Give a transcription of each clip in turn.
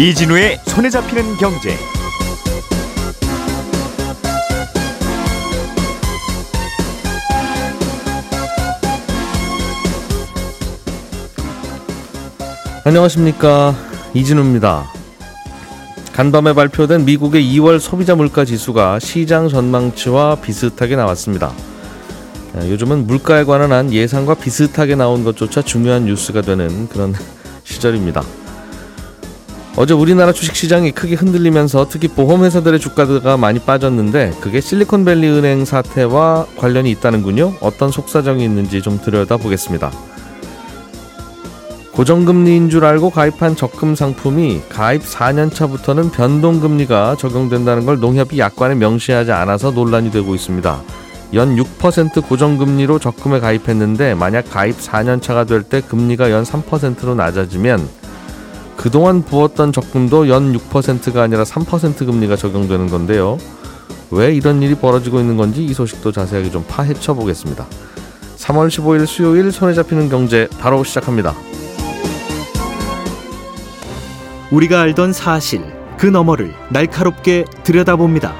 이진우의 손에 잡히는 경제. 안녕하십니까 이진우입니다. 간밤에 발표된 미국의 2월 소비자 물가 지수가 시장 전망치와 비슷하게 나왔습니다. 요즘은 물가에 관한 한 예상과 비슷하게 나온 것조차 중요한 뉴스가 되는 그런 시절입니다. 어제 우리나라 주식시장이 크게 흔들리면서 특히 보험회사들의 주가가 많이 빠졌는데 그게 실리콘밸리 은행 사태와 관련이 있다는군요. 어떤 속사정이 있는지 좀 들여다보겠습니다. 고정금리인 줄 알고 가입한 적금 상품이 가입 4년차부터는 변동금리가 적용된다는 걸 농협이 약관에 명시하지 않아서 논란이 되고 있습니다. 연 6% 고정금리로 적금에 가입했는데 만약 가입 4년차가 될 때 금리가 연 3%로 낮아지면 그동안 부었던 적금도 연 6%가 아니라 3% 금리가 적용되는 건데요. 왜 이런 일이 벌어지고 있는 건지 이 소식도 자세하게 좀 파헤쳐 보겠습니다. 3월 15일 수요일 손에 잡히는 경제 바로 시작합니다. 우리가 알던 사실 그 너머를 날카롭게 들여다봅니다.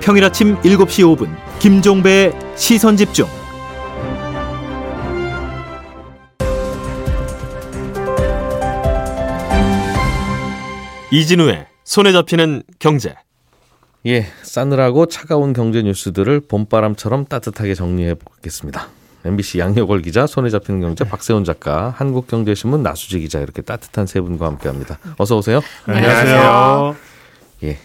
평일 아침 7시 5분 김종배의 시선 집중. 이진우의 손에 잡히는 경제. 예, 싸늘하고 차가운 경제 뉴스들을 봄바람처럼 따뜻하게 정리해 보겠습니다. MBC 양효걸 기자, 손에 잡히는 경제 박세훈 작가, 한국경제신문 나수지 기자 이렇게 따뜻한 세 분과 함께합니다. 어서 오세요. 안녕하세요. 예,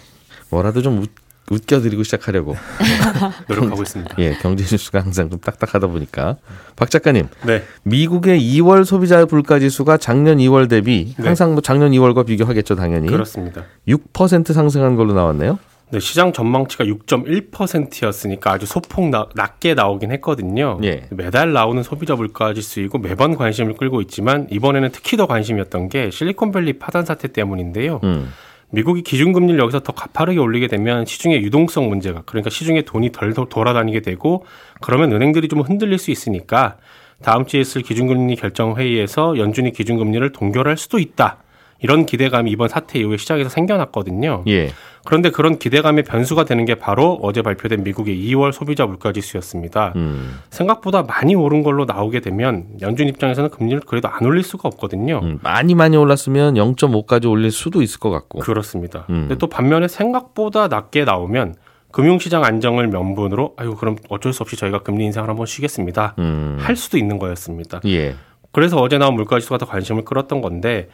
뭐라도 좀 웃, 웃겨드리고 시작하려고 노력하고 있습니다. 예, 경제 뉴스가 항상 좀 딱딱하다 보니까 박 작가님, 네. 미국의 2월 소비자 물가 지수가 작년 2월 대비 네. 항상 뭐 작년 2월과 비교하겠죠 당연히 그렇습니다. 6% 상승한 걸로 나왔네요. 네, 시장 전망치가 6.1%였으니까 아주 소폭 나, 낮게 나오긴 했거든요. 예. 매달 나오는 소비자 물가 지수이고 매번 관심을 끌고 있지만 이번에는 특히 더 관심이었던 게 실리콘밸리 파산 사태 때문인데요. 음, 미국이 기준금리를 여기서 더 가파르게 올리게 되면 시중의 유동성 문제가 그러니까 시중에 돈이 덜 도- 돌아다니게 되고 그러면 은행들이 좀 흔들릴 수 있으니까 다음 주에 있을 기준금리 결정 회의에서 연준이 기준금리를 동결할 수도 있다. 이런 기대감이 이번 사태 이후에 시장에서 생겨났거든요. 예, 그런데 그런 기대감의 변수가 되는 게 바로 어제 발표된 미국의 2월 소비자 물가 지수였습니다. 음, 생각보다 많이 오른 걸로 나오게 되면 연준 입장에서는 금리를 그래도 안 올릴 수가 없거든요. 음, 많이 많이 올랐으면 0.5까지 올릴 수도 있을 것 같고. 그렇습니다. 음. 근데 또 반면에 생각보다 낮게 나오면 금융시장 안정을 명분으로 아유 그럼 어쩔 수 없이 저희가 금리 인상을 한번 쉬겠습니다. 음, 할 수도 있는 거였습니다. 예, 그래서 어제 나온 물가 지수가 더 관심을 끌었던 건데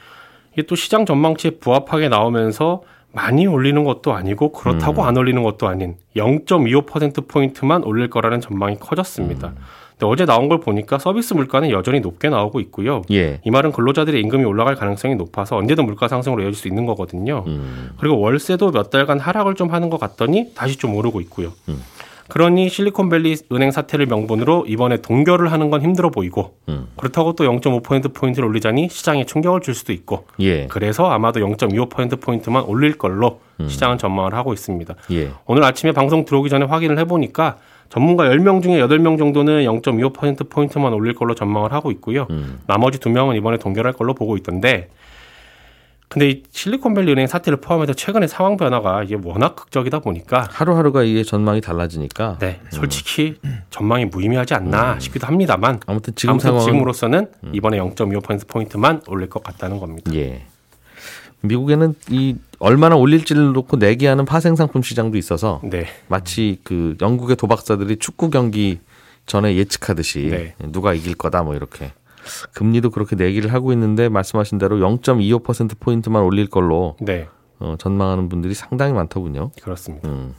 이게 또 시장 전망치에 부합하게 나오면서 많이 올리는 것도 아니고 그렇다고 음. 안 올리는 것도 아닌 0.25% 포인트만 올릴 거라는 전망이 커졌습니다. 음. 근데 어제 나온 걸 보니까 서비스 물가는 여전히 높게 나오고 있고요. 예, 이 말은 근로자들의 임금이 올라갈 가능성이 높아서 언제든 물가 상승으로 이어질 수 있는 거거든요. 음, 그리고 월세도 몇 달간 하락을 좀 하는 것 같더니 다시 좀 오르고 있고요. 음. 그러니 실리콘밸리 은행 사태를 명분으로 이번에 동결을 하는 건 힘들어 보이고 음, 그렇다고 또 0.5% 포인트를 올리자니 시장에 충격을 줄 수도 있고 예, 그래서 아마도 0.25% 포인트만 올릴 걸로 음. 시장은 전망을 하고 있습니다. 예, 오늘 아침에 방송 들어오기 전에 확인을 해보니까 전문가 10명 중에 8명 정도는 0.25% 포인트만 올릴 걸로 전망을 하고 있고요. 음, 나머지 두 명은 이번에 동결할 걸로 보고 있던데 근데 이 실리콘밸리 은행 사태를 포함해서 최근의 상황 변화가 이게 워낙 극적이다 보니까 하루하루가 이게 전망이 달라지니까. 네 솔직히 전망이 무의미하지 않나 싶기도 합니다만 아무튼 지금 아무튼 지금으로서는 이번에 0.25% 포인트만 올릴 것 같다는 겁니다. 예. 미국에는 이 얼마나 올릴지를 놓고 내기하는 파생 상품 시장도 있어서 네, 마치 그 영국의 도박사들이 축구 경기 전에 예측하듯이 네. 누가 이길 거다 뭐 이렇게 금리도 그렇게 내기를 하고 있는데 말씀하신 대로 0.25% 포인트만 올릴 걸로 네 어, 전망하는 분들이 상당히 많더군요. 그렇습니다. 음.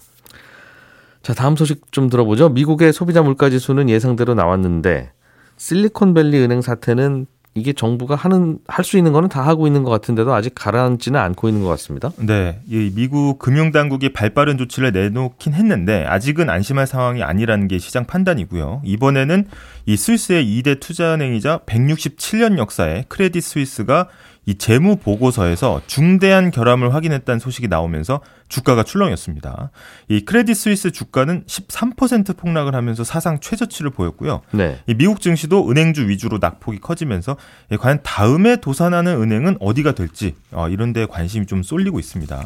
자 다음 소식 좀 들어보죠. 미국의 소비자 물가 지수는 예상대로 나왔는데 실리콘밸리 은행 사태는 이게 정부가 하는 할 수 있는 거는 다 하고 있는 것 같은데도 아직 가라앉지는 않고 있는 것 같습니다. 네, 이 미국 금융 당국이 발빠른 조치를 내놓긴 했는데 아직은 안심할 상황이 아니라는 게 시장 판단이고요. 이번에는 이 스위스의 2대 투자은행이자 167년 역사의 크레딧 스위스가 이 재무 보고서에서 중대한 결함을 확인했다는 소식이 나오면서 주가가 출렁였습니다. 이 크레딧 스위스 주가는 13% 폭락을 하면서 사상 최저치를 보였고요. 네. 이 미국 증시도 은행주 위주로 낙폭이 커지면서 예, 과연 다음에 도산하는 은행은 어디가 될지 어, 이런 데 관심이 좀 쏠리고 있습니다.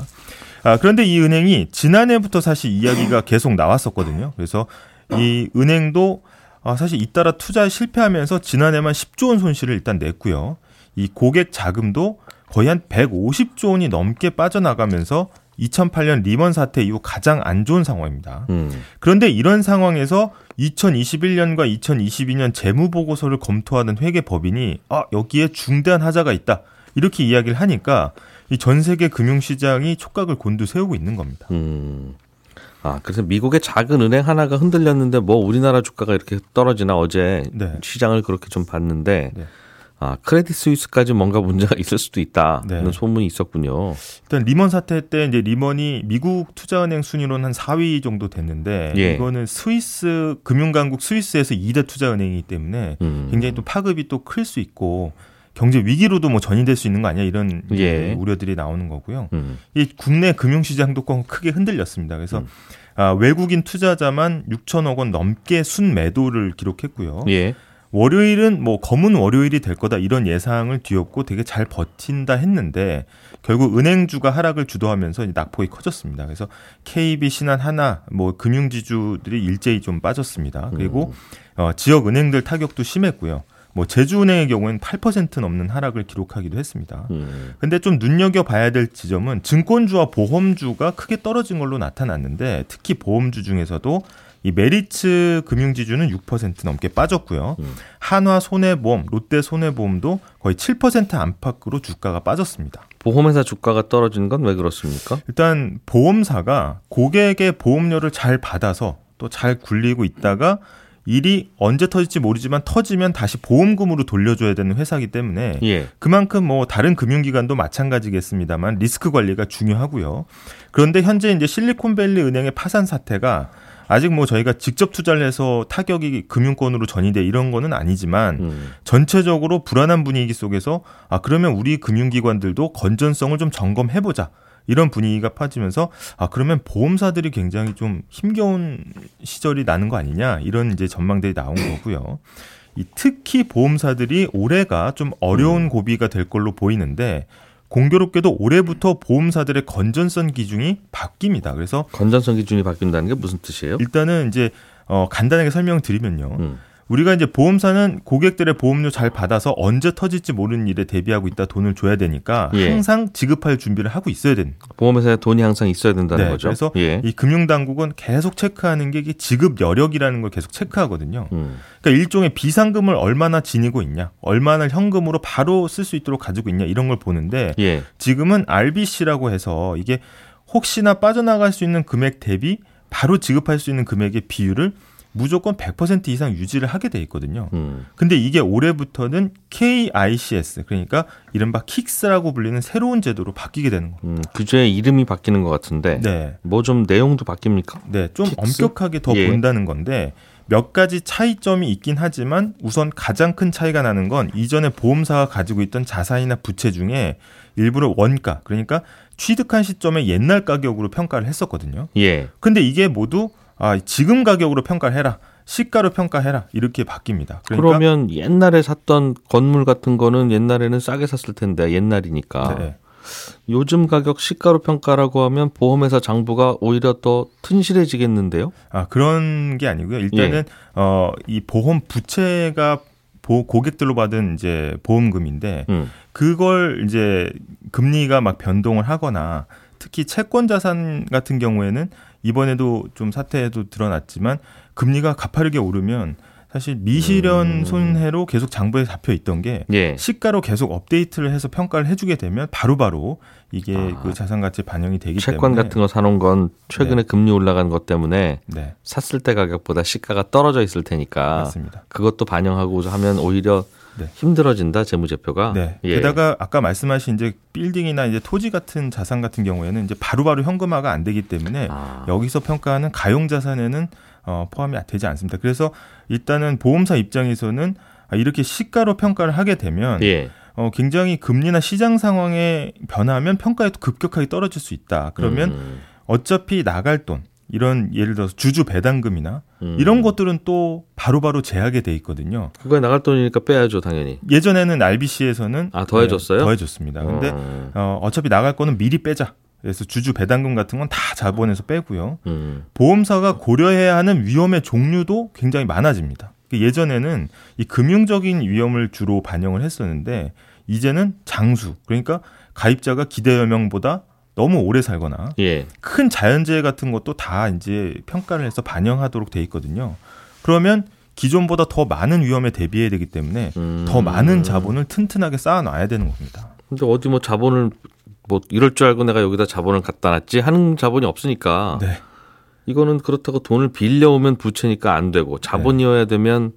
아, 그런데 이 은행이 지난해부터 사실 이야기가 계속 나왔었거든요. 그래서 이 은행도 아, 사실 잇따라 투자에 실패하면서 지난해만 10조 원 손실을 일단 냈고요. 이 고객 자금도 거의 한 150조 원이 넘게 빠져나가면서 2008년 리먼 사태 이후 가장 안 좋은 상황입니다. 음. 그런데 이런 상황에서 2021년과 2022년 재무 보고서를 검토하는 회계 법인이 아, 여기에 중대한 하자가 있다. 이렇게 이야기를 하니까 이 전 세계 금융 시장이 촉각을 곤두세우고 있는 겁니다. 음. 아, 그래서 미국의 작은 은행 하나가 흔들렸는데 뭐 우리나라 주가가 이렇게 떨어지나 어제 네. 시장을 그렇게 좀 봤는데 네. 아, 크레딧 스위스까지 뭔가 문제가 있을 수도 있다. 네. 이런 소문이 있었군요. 일단 리먼 사태 때 이제 리먼이 미국 투자은행 순위로는 한 4위 정도 됐는데 예. 이거는 스위스 금융강국 스위스에서 2대 투자은행이기 때문에 음. 굉장히 또 파급이 또 클 수 있고 경제 위기로도 뭐 전이될 수 있는 거 아니야 이런 예. 우려들이 나오는 거고요. 음. 이 국내 금융시장도 꼭 크게 흔들렸습니다. 그래서 음. 아, 외국인 투자자만 6천억 원 넘게 순매도를 기록했고요. 예. 월요일은 뭐 검은 월요일이 될 거다 이런 예상을 뒤엎고 되게 잘 버틴다 했는데 결국 은행주가 하락을 주도하면서 낙폭이 커졌습니다. 그래서 KB, 신한, 하나 뭐 금융지주들이 일제히 좀 빠졌습니다. 그리고 어, 지역 은행들 타격도 심했고요. 뭐 제주은행의 경우에는 8% 넘는 하락을 기록하기도 했습니다. 음. 근데 좀 눈여겨 봐야 될 지점은 증권주와 보험주가 크게 떨어진 걸로 나타났는데 특히 보험주 중에서도 이 메리츠 금융지주는 6% 넘게 빠졌고요. 음. 한화 손해보험, 롯데 손해보험도 거의 7% 안팎으로 주가가 빠졌습니다. 보험회사 주가가 떨어진 건왜 그렇습니까? 일단 보험사가 고객의 보험료를 잘 받아서 또 잘 굴리고 있다가 일이 언제 터질지 모르지만 터지면 다시 보험금으로 돌려줘야 되는 회사이기 때문에 예. 그만큼 뭐 다른 금융기관도 마찬가지겠습니다만 리스크 관리가 중요하고요. 그런데 현재 이제 실리콘밸리 은행의 파산 사태가 아직 뭐 저희가 직접 투자를 해서 타격이 금융권으로 전이돼 이런 거는 아니지만 음. 전체적으로 불안한 분위기 속에서 아 그러면 우리 금융기관들도 건전성을 좀 점검해 보자. 이런 분위기가 퍼지면서 아 그러면 보험사들이 굉장히 좀 힘겨운 시절이 나는 거 아니냐 이런 이제 전망들이 나온 거고요. 이 특히 보험사들이 올해가 좀 어려운 고비가 될 걸로 보이는데 공교롭게도 올해부터 보험사들의 건전성 기준이 바뀝니다. 그래서 건전성 기준이 바뀐다는 게 무슨 뜻이에요? 일단은 이제 어 간단하게 설명을 드리면요. 음. 우리가 이제 보험사는 고객들의 보험료 잘 받아서 언제 터질지 모르는 일에 대비하고 있다 돈을 줘야 되니까 예. 항상 지급할 준비를 하고 있어야 되는. 보험회사에 돈이 항상 있어야 된다는 네, 거죠. 그래서 예. 이 금융당국은 계속 체크하는 게 지급 여력이라는 걸 계속 체크하거든요. 음. 그러니까 일종의 비상금을 얼마나 지니고 있냐, 얼마나 현금으로 바로 쓸 수 있도록 가지고 있냐 이런 걸 보는데 예. 지금은 RBC라고 해서 이게 혹시나 빠져나갈 수 있는 금액 대비 바로 지급할 수 있는 금액의 비율을 무조건 100% 이상 유지를 하게 돼 있거든요. 음. 근데 이게 올해부터는 KICS 그러니까 이른바 킥스라고 불리는 새로운 제도로 바뀌게 되는 거예요. 음. 규제의 이름이 바뀌는 것 같은데 네. 뭐 좀 내용도 바뀝니까? 네, 좀 킥스? 엄격하게 더 예. 본다는 건데 몇 가지 차이점이 있긴 하지만 우선 가장 큰 차이가 나는 건 이전에 보험사가 가지고 있던 자산이나 부채 중에 일부를 원가 그러니까 취득한 시점에 옛날 가격으로 평가를 했었거든요. 예. 근데 이게 모두 아, 지금 가격으로 평가를 해라. 시가로 평가해라. 이렇게 바뀝니다. 그러니까 그러면 옛날에 샀던 건물 같은 거는 옛날에는 싸게 샀을 텐데 옛날이니까 네. 요즘 가격 시가로 평가라고 하면 보험회사 장부가 오히려 더 튼실해지겠는데요? 아, 그런 게 아니고요. 일단은 예. 어, 이 보험 부채가 보, 고객들로 받은 이제 보험금인데 음. 그걸 이제 금리가 막 변동을 하거나 특히 채권 자산 같은 경우에는 이번에도 좀 사태에도 드러났지만 금리가 가파르게 오르면 사실 미실현 음. 손해로 계속 장부에 잡혀 있던 게 예. 시가로 계속 업데이트를 해서 평가를 해주게 되면 바로바로 이게 아. 그 자산 가치에 반영이 되기 채권 때문에 같은 거 사놓은 건 최근에 금리 올라간 것 때문에 네 샀을 때 가격보다 시가가 떨어져 있을 테니까 맞습니다. 그것도 반영하고 하면 오히려 네. 힘들어진다 재무제표가. 네. 예. 게다가 아까 말씀하신 이제 빌딩이나 이제 토지 같은 자산 같은 경우에는 이제 바로바로 현금화가 안 되기 때문에 아. 여기서 평가하는 가용 자산에는 어, 포함이 되지 않습니다. 그래서 일단은 보험사 입장에서는 아, 이렇게 시가로 평가를 하게 되면 예. 어, 굉장히 금리나 시장 상황에 변하면 평가에도 급격하게 떨어질 수 있다. 그러면 음. 어차피 나갈 돈 이런 예를 들어서 주주 배당금이나 음. 이런 것들은 또 바로바로 제하게 돼 있거든요. 그거에 나갈 돈이니까 빼야죠, 당연히. 예전에는 RBC에서는 아, 더해줬어요? 더해줬습니다. 근데 어. 어, 어차피 나갈 거는 미리 빼자. 그래서 주주 배당금 같은 건 다 자본에서 빼고요. 음. 보험사가 고려해야 하는 위험의 종류도 굉장히 많아집니다. 그 예전에는 이 금융적인 위험을 주로 반영을 했었는데 이제는 장수 그러니까 가입자가 기대 여명보다 너무 오래 살거나 예. 큰 자연재해 같은 것도 다 이제 평가를 해서 반영하도록 돼 있거든요. 그러면 기존보다 더 많은 위험에 대비해야 되기 때문에 음. 더 많은 자본을 튼튼하게 쌓아놔야 되는 겁니다. 근데 어디 뭐 자본을 뭐 이럴 줄 알고 내가 여기다 자본을 갖다 놨지 하는 자본이 없으니까 네. 이거는 그렇다고 돈을 빌려오면 부채니까 안 되고 자본이어야 되면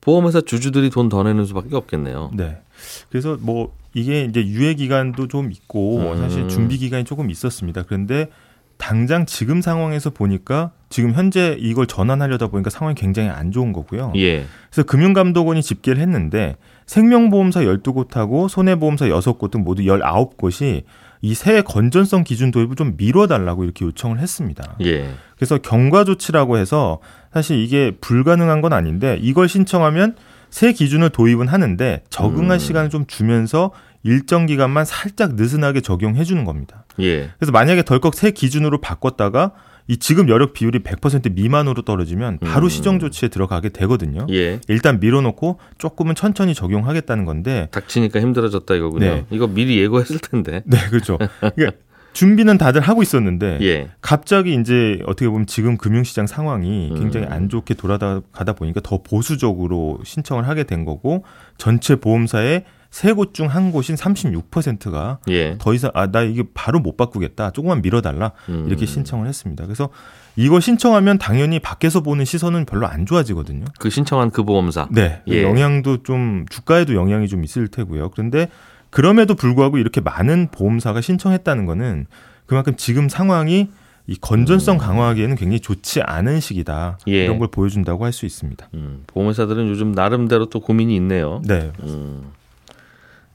보험회사 주주들이 돈 더 내는 수밖에 없겠네요. 네. 그래서 뭐 이게 이제 유예 기간도 좀 있고 음. 사실 준비 기간이 조금 있었습니다. 그런데 당장 지금 상황에서 보니까 지금 현재 이걸 전환하려다 보니까 상황이 굉장히 안 좋은 거고요. 예. 그래서 금융감독원이 집계를 했는데 생명보험사 12곳하고 손해보험사 6곳 등 모두 19곳이 이 새 건전성 기준 도입을 좀 미뤄달라고 이렇게 요청을 했습니다. 예. 그래서 경과 조치라고 해서 사실 이게 불가능한 건 아닌데 이걸 신청하면 새 기준을 도입은 하는데 적응할 음. 시간을 좀 주면서 일정 기간만 살짝 느슨하게 적용해 주는 겁니다. 예. 그래서 만약에 덜컥 새 기준으로 바꿨다가 이 지금 여력 비율이 100% 미만으로 떨어지면 바로 음. 시정 조치에 들어가게 되거든요. 예. 일단 밀어놓고 조금은 천천히 적용하겠다는 건데 닥치니까 힘들어졌다 이거군요. 네. 이거 미리 예고했을 텐데. 네 그렇죠. 그러니까 준비는 다들 하고 있었는데 예. 갑자기 이제 어떻게 보면 지금 금융시장 상황이 굉장히 음. 안 좋게 돌아가다 보니까 더 보수적으로 신청을 하게 된 거고 전체 보험사의 세 곳 중 한 곳인 36%가 예. 더 이상 아 나 이게 바로 못 바꾸겠다 조금만 미뤄달라 음. 이렇게 신청을 했습니다. 그래서 이거 신청하면 당연히 밖에서 보는 시선은 별로 안 좋아지거든요. 그 신청한 그 보험사. 네, 예. 영향도 좀 주가에도 영향이 좀 있을 테고요. 그런데 그럼에도 불구하고 이렇게 많은 보험사가 신청했다는 거는 그만큼 지금 상황이 이 건전성 강화하기에는 굉장히 좋지 않은 시기다. 음. 예. 이런 걸 보여준다고 할 수 있습니다. 음, 보험회사들은 요즘 나름대로 또 고민이 있네요. 네, 음.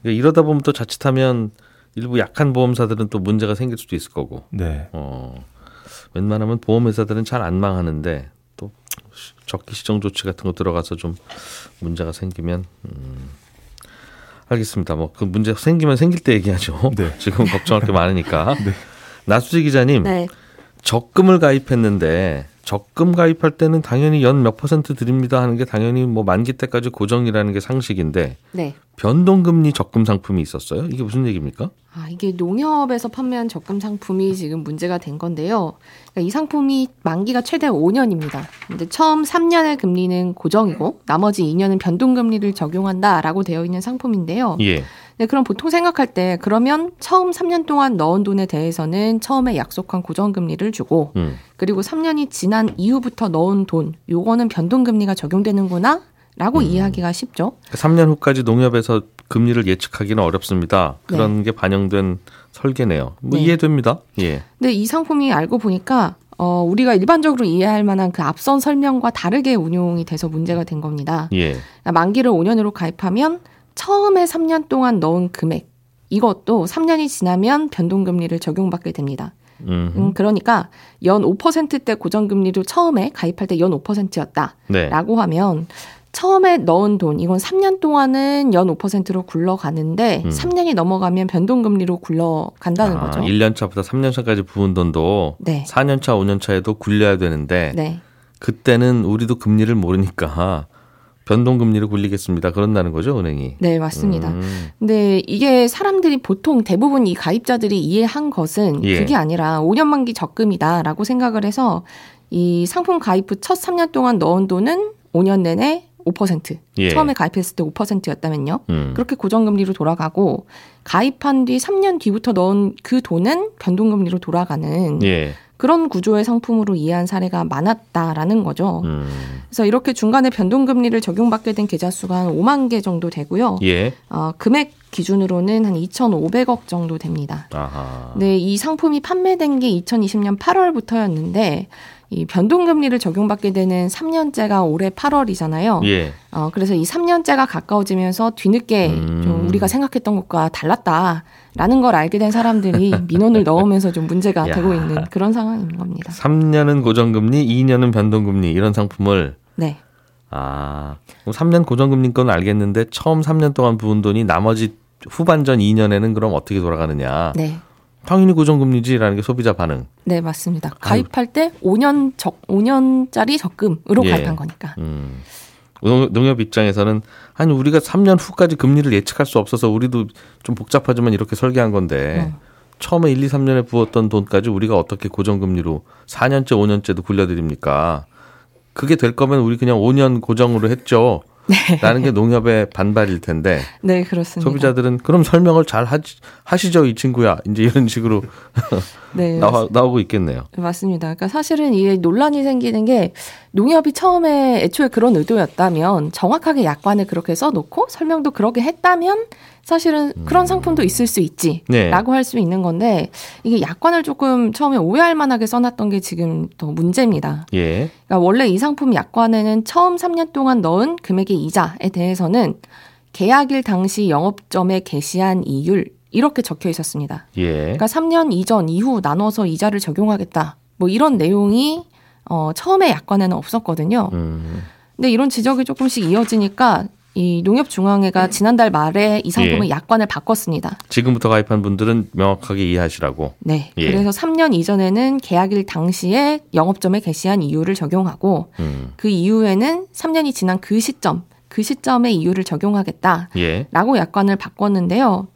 그러니까 이러다 보면 또 자칫하면 일부 약한 보험사들은 또 문제가 생길 수도 있을 거고. 네, 어. 웬만하면 보험회사들은 잘 안 망하는데 또 시- 적기 시정 조치 같은 거 들어가서 좀 문제가 생기면 음. 알겠습니다. 뭐 그 문제 생기면 생길 때 얘기하죠. 네. 지금 걱정할 게 많으니까. 네. 나수지 기자님, 네. 적금을 가입했는데 적금 가입할 때는 당연히 연 몇 퍼센트 드립니다 하는 게 당연히 뭐 만기 때까지 고정이라는 게 상식인데 네. 변동금리 적금 상품이 있었어요. 이게 무슨 얘기입니까? 아, 이게 농협에서 판매한 적금 상품이 지금 문제가 된 건데요. 그러니까 이 상품이 만기가 최대 5년입니다. 근데 처음 3년의 금리는 고정이고 나머지 2년은 변동금리를 적용한다라고 되어 있는 상품인데요. 예. 네, 그럼 보통 생각할 때 그러면 처음 3년 동안 넣은 돈에 대해서는 처음에 약속한 고정금리를 주고 음. 그리고 3년이 지난 이후부터 넣은 돈 요거는 변동금리가 적용되는구나 라고 이해하기가 쉽죠. 3년 후까지 농협에서 금리를 예측하기는 어렵습니다. 그런 게 반영된 설계네요. 뭐 네. 이해됩니다. 예. 근데 이 상품이 알고 보니까 어, 우리가 일반적으로 이해할 만한 그 앞선 설명과 다르게 운용이 돼서 문제가 된 겁니다. 예. 그러니까 만기를 5년으로 가입하면 처음에 3년 동안 넣은 금액 이것도 3년이 지나면 변동금리를 적용받게 됩니다. 음. 음, 그러니까 연 5%대 고정금리로 처음에 가입할 때 연 5%였다. 네. 라고 하면 처음에 넣은 돈 이건 3년 동안은 연 5%로 굴러가는데 음. 3년이 넘어가면 변동금리로 굴러간다는 아, 거죠. 1년 차부터 3년 차까지 부은 돈도 네. 4년 차, 5년 차에도 굴려야 되는데 네. 그때는 우리도 금리를 모르니까 변동금리를 굴리겠습니다. 그런다는 거죠, 은행이. 네, 맞습니다. 음. 근데 이게 사람들이 보통 대부분 이 가입자들이 이해한 것은 예. 그게 아니라 5년 만기 적금이다라고 생각을 해서 이 상품 가입 후 첫 3년 동안 넣은 돈은 5년 내내 5%. 예. 처음에 가입했을 때 5%였다면요. 음. 그렇게 고정금리로 돌아가고 가입한 뒤 3년 뒤부터 넣은 그 돈은 변동금리로 돌아가는 예. 그런 구조의 상품으로 이해한 사례가 많았다라는 거죠. 음. 그래서 이렇게 중간에 변동금리를 적용받게 된 계좌 수가 한 5만 개 정도 되고요. 예. 어, 금액 기준으로는 한 2,500억 정도 됩니다. 아하. 네, 이 상품이 판매된 게 2020년 8월부터였는데 이 변동금리를 적용받게 되는 3년째가 올해 8월이잖아요. 예. 어, 그래서 이 3년째가 가까워지면서 뒤늦게 음. 좀 우리가 생각했던 것과 달랐다 라는 걸 알게 된 사람들이 민원을 넣으면서 좀 문제가 야. 되고 있는 그런 상황인 겁니다. 3년은 고정금리, 2년은 변동금리 이런 상품을 네. 아, 3년 고정금리 건 알겠는데 처음 3년 동안 부은 돈이 나머지 후반전 2년에는 그럼 어떻게 돌아가느냐. 네. 당연히 고정금리지라는 게 소비자 반응. 네, 맞습니다. 가입할 때 5년 적 5년짜리 적금으로 예. 가입한 거니까. 음. 농- 농협 입장에서는 아니 우리가 3년 후까지 금리를 예측할 수 없어서 우리도 좀 복잡하지만 이렇게 설계한 건데 음. 처음에 1, 2, 3년에 부었던 돈까지 우리가 어떻게 고정금리로 4년째, 5년째도 굴려드립니까? 그게 될 거면 우리 그냥 5년 고정으로 했죠. 라는 게 농협의 반발일 텐데 네, 그렇습니다. 소비자들은 그럼 설명을 잘 하지, 하시죠 이 친구야 이제 이런 식으로 네, 나와, 나오고 있겠네요. 맞습니다. 그러니까 사실은 이게 논란이 생기는 게 농협이 처음에 애초에 그런 의도였다면 정확하게 약관을 그렇게 써놓고 설명도 그렇게 했다면 사실은 그런 상품도 있을 수 있지라고 네. 할수 있는 건데 이게 약관을 조금 처음에 오해할 만하게 써놨던 게 지금 더 문제입니다. 예. 그러니까 원래 이 상품 약관에는 처음 3년 동안 넣은 금액의 이자에 대해서는 계약일 당시 영업점에 게시한 이율 이렇게 적혀 있었습니다. 예. 그러니까 3년 이전 이후 나눠서 이자를 적용하겠다. 뭐 이런 내용이 어 처음에 약관에는 없었거든요. 음. 근데 이런 지적이 조금씩 이어지니까 이 농협중앙회가 지난달 말에 이 상품의 예. 약관을 바꿨습니다. 지금부터 가입한 분들은 명확하게 이해하시라고. 네. 예. 그래서 3년 이전에는 계약일 당시에 영업점에 게시한 이유를 적용하고 음. 그 이후에는 3년이 지난 그 시점, 그 시점에 이유를 적용하겠다. 예. 라고 약관을 바꿨는데요.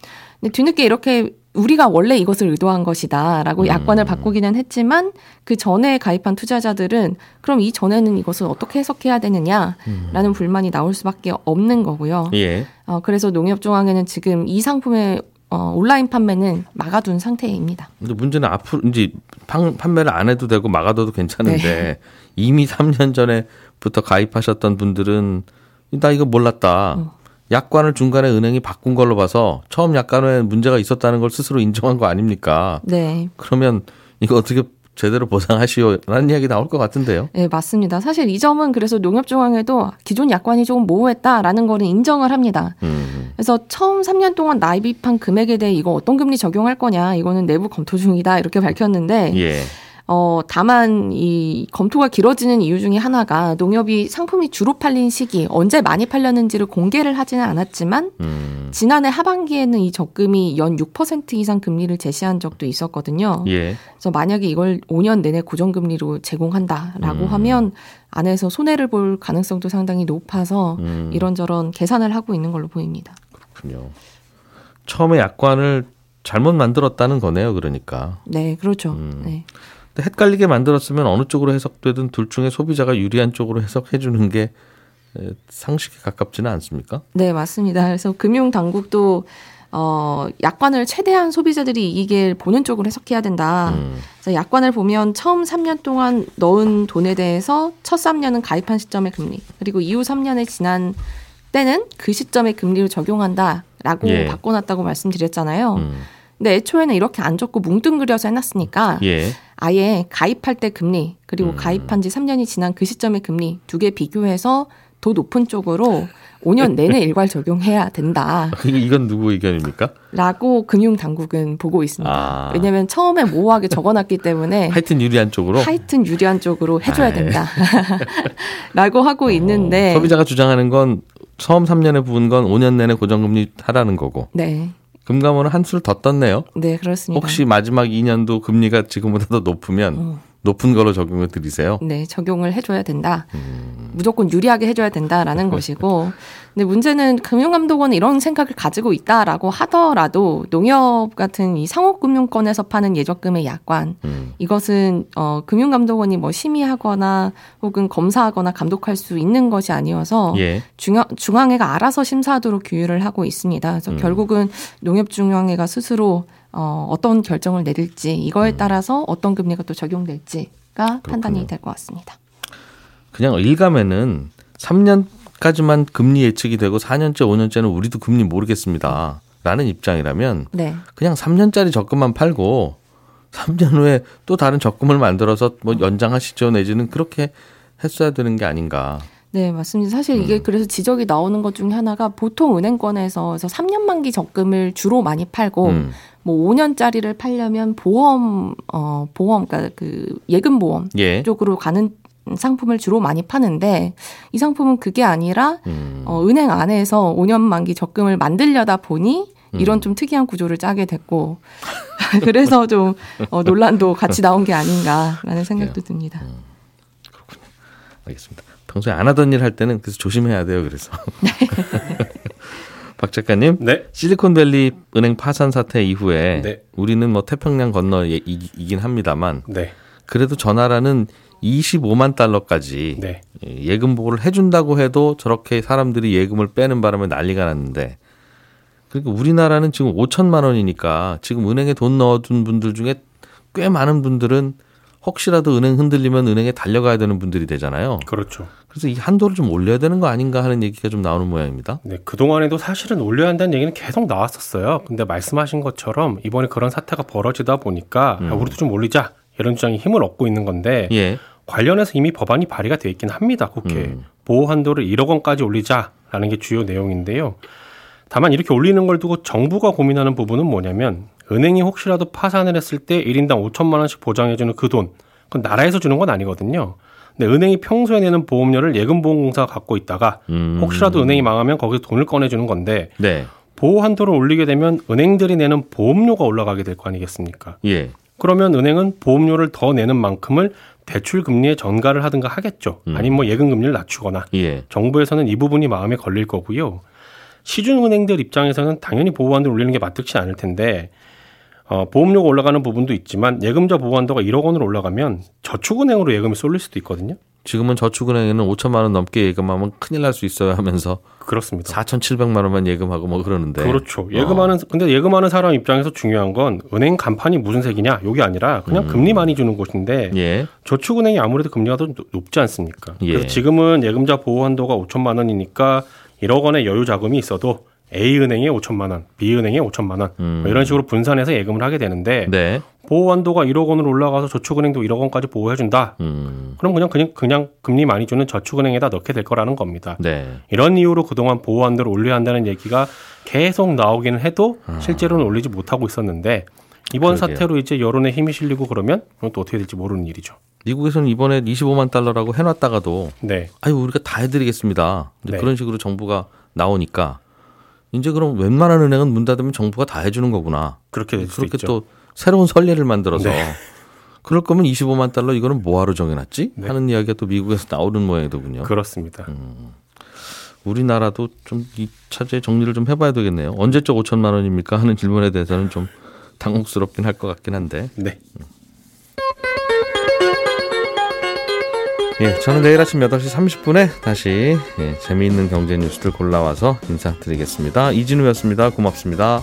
근데 뒤늦게 이렇게 우리가 원래 이것을 의도한 것이다라고 음. 약관을 바꾸기는 했지만 그 전에 가입한 투자자들은 그럼 이 전에는 이것을 어떻게 해석해야 되느냐라는 불만이 나올 수밖에 없는 거고요. 음. 예. 어, 그래서 농협중앙회는 지금 이 상품의 어, 온라인 판매는 막아둔 상태입니다. 근데 문제는 앞으로 이제 판, 판매를 안 해도 되고 막아둬도 괜찮은데 네. 이미 3년 전에부터 가입하셨던 분들은 나 이거 몰랐다. 어. 약관을 중간에 은행이 바꾼 걸로 봐서 처음 약관에 문제가 있었다는 걸 스스로 인정한 거 아닙니까? 네. 그러면 이거 어떻게 제대로 보상하시오라는 이야기 나올 것 같은데요. 네, 맞습니다. 사실 이 점은 그래서 농협중앙회도 기존 약관이 조금 모호했다라는 거는 인정을 합니다. 음. 그래서 처음 3년 동안 납입한 금액에 대해 이거 어떤 금리 적용할 거냐 이거는 내부 검토 중이다 이렇게 밝혔는데 예. 어 다만 이 검토가 길어지는 이유 중에 하나가 농협이 상품이 주로 팔린 시기 언제 많이 팔렸는지를 공개를 하지는 않았지만 음. 지난해 하반기에는 이 적금이 연 6% 이상 금리를 제시한 적도 있었거든요. 예. 그래서 만약에 이걸 5년 내내 고정금리로 제공한다라고 음. 하면 안에서 손해를 볼 가능성도 상당히 높아서 음. 이런저런 계산을 하고 있는 걸로 보입니다. 그렇군요. 처음에 약관을 잘못 만들었다는 거네요. 그러니까. 네, 그렇죠. 음. 네. 헷갈리게 만들었으면 어느 쪽으로 해석되든 둘 중에 소비자가 유리한 쪽으로 해석해 주는 게 에, 상식에 가깝지는 않습니까? 네, 맞습니다. 그래서 금융 당국도 어, 약관을 최대한 소비자들이 이익을 보는 쪽으로 해석해야 된다. 음. 그래서 약관을 보면 처음 3년 동안 넣은 돈에 대해서 첫 3년은 가입한 시점의 금리, 그리고 이후 3년에 지난 때는 그 시점의 금리를 적용한다라고 예. 바꿔놨다고 말씀드렸잖아요. 음. 근데 애초에는 이렇게 안 적고 뭉뚱그려서 해놨으니까 예. 아예 가입할 때 금리 그리고 음. 가입한 지 3년이 지난 그 시점의 금리 두 개 비교해서 더 높은 쪽으로 5년 내내 일괄 적용해야 된다라고 이거- 이건 누구 의견입니까? 금융 당국은 보고 있습니다. 아. 왜냐하면 처음에 모호하게 적어놨기 때문에 하여튼 유리한 쪽으로 하여튼 유리한 쪽으로 해줘야 아이. 예. 된다 라고 하고 있는데 어, 소비자가 주장하는 건 처음 3년에 부은 건 5년 내내 고정금리 하라는 거고 네, 금감원은 한술 더 떴네요. 네 그렇습니다. 혹시 마지막 2년도 금리가 지금보다 더 높으면 어. 높은 걸로 적용을 드리세요. 네, 적용을 해줘야 된다. 음. 무조건 유리하게 해줘야 된다라는 것이고. 근데 문제는 금융감독원은 이런 생각을 가지고 있다라고 하더라도 농협 같은 이 상호금융권에서 파는 예적금의 약관, 음. 이것은 어, 금융감독원이 뭐 심의하거나 혹은 검사하거나 감독할 수 있는 것이 아니어서 예. 중앙, 중앙회가 알아서 심사하도록 규율을 하고 있습니다. 그래서 음. 결국은 농협중앙회가 스스로 어, 어떤 결정을 내릴지 이거에 음. 따라서 어떤 금리가 또 적용될지가 판단이 될 것 같습니다. 그냥 일감에는 3년까지만 금리 예측이 되고 4년째, 5년째는 우리도 금리 모르겠습니다. 라는 입장이라면 네. 그냥 3년짜리 적금만 팔고 3년 후에 또 다른 적금을 만들어서 뭐 연장하시죠 내지는 그렇게 했어야 되는 게 아닌가. 네, 맞습니다. 사실 이게 음. 그래서 지적이 나오는 것 중에 하나가 보통 은행권에서 그래서 3년 만기 적금을 주로 많이 팔고 음. 뭐 5년짜리를 팔려면 보험 어 보험 그러니까 그 예금 보험 예. 쪽으로 가는 상품을 주로 많이 파는데 이 상품은 그게 아니라 음. 어 은행 안에서 5년 만기 적금을 만들려다 보니 이런 음. 좀 특이한 구조를 짜게 됐고 그래서 좀 어, 논란도 같이 나온 게 아닌가라는 생각도 듭니다. 알겠습니다. 평소에 안 하던 일 할 때는 그래서 조심해야 돼요. 그래서 박 작가님 네. 실리콘밸리 은행 파산 사태 이후에 네. 우리는 뭐 태평양 건너 예- 이- 이긴 합니다만 네. 그래도 저 나라는 25만 달러까지 네. 예, 예금 보호를 해준다고 해도 저렇게 사람들이 예금을 빼는 바람에 난리가 났는데 그러니까 우리나라는 지금 5천만 원이니까 지금 은행에 돈 넣어둔 분들 중에 꽤 많은 분들은 혹시라도 은행 흔들리면 은행에 달려가야 되는 분들이 되잖아요. 그렇죠. 그래서 이 한도를 좀 올려야 되는 거 아닌가 하는 얘기가 좀 나오는 모양입니다. 네, 그동안에도 사실은 올려야 한다는 얘기는 계속 나왔었어요. 근데 말씀하신 것처럼 이번에 그런 사태가 벌어지다 보니까 아, 우리도 좀 올리자 이런 주장이 힘을 얻고 있는 건데 예. 관련해서 이미 법안이 발의가 돼 있긴 합니다. 국회에 음. 보호 한도를 1억 원까지 올리자라는 게 주요 내용인데요. 다만 이렇게 올리는 걸 두고 정부가 고민하는 부분은 뭐냐면 은행이 혹시라도 파산을 했을 때 1인당 5천만 원씩 보장해주는 그 돈, 그건 나라에서 주는 건 아니거든요. 근데 은행이 평소에 내는 보험료를 예금보험공사가 갖고 있다가 음. 혹시라도 은행이 망하면 거기서 돈을 꺼내주는 건데 네. 보호 한도를 올리게 되면 은행들이 내는 보험료가 올라가게 될 거 아니겠습니까? 예. 그러면 은행은 보험료를 더 내는 만큼을 대출 금리에 전가를 하든가 하겠죠. 음. 아니면 뭐 예금 금리를 낮추거나 예. 정부에서는 이 부분이 마음에 걸릴 거고요. 시중은행들 입장에서는 당연히 보호한도를 올리는 게 마땅치 않을 텐데 어, 보험료가 올라가는 부분도 있지만 예금자 보호한도가 1억 원으로 올라가면 저축은행으로 예금이 쏠릴 수도 있거든요. 지금은 저축은행에는 5천만 원 넘게 예금하면 큰일 날 수 있어요 하면서 그렇습니다. 4,700만 원만 예금하고 뭐 그러는데. 그렇죠. 예금하는 근데 예금하는 사람 입장에서 중요한 건 은행 간판이 무슨 색이냐 요게 아니라 그냥 금리 많이 주는 곳인데 예. 저축은행이 아무래도 금리가 더 높- 높지 않습니까? 예. 그래서 지금은 예금자 보호 한도가 5천만 원이니까 1억 원의 여유 자금이 있어도 A 은행에 5천만 원, B 은행에 5천만 원 음. 뭐 이런 식으로 분산해서 예금을 하게 되는데 네. 보호 한도가 1억 원으로 올라가서 저축은행도 1억 원까지 보호해 준다. 음. 그럼 그냥 그냥 그냥 금리 많이 주는 저축은행에다 넣게 될 거라는 겁니다. 네. 이런 이유로 그동안 보호 한도를 올려야 한다는 얘기가 계속 나오기는 해도 실제로는 올리지 못하고 있었는데 이번 아. 그러게요. 사태로 이제 여론에 힘이 실리고 그러면 그건 또 어떻게 될지 모르는 일이죠. 미국에서는 이번에 25만 달러라고 해놨다가도 네. 아유 우리가 다 해드리겠습니다. 네. 그런 식으로 정부가 나오니까 이제 그럼 웬만한 은행은 문 닫으면 정부가 다 해주는 거구나. 그렇게 될 그렇게 있죠. 또 새로운 선례를 만들어서 네. 그럴 거면 25만 달러 이거는 뭐하러 정해놨지? 네. 하는 이야기가 또 미국에서 나오는 모양이더군요. 그렇습니다. 음. 우리나라도 좀 이 차제 정리를 좀 해봐야 되겠네요. 언제적 5천만 원입니까? 하는 질문에 대해서는 좀 당혹스럽긴 할 것 같긴 한데. 네. 예, 저는 내일 아침 8시 30분에 다시 예, 재미있는 경제 뉴스들 골라와서 인사드리겠습니다. 이진우였습니다. 고맙습니다.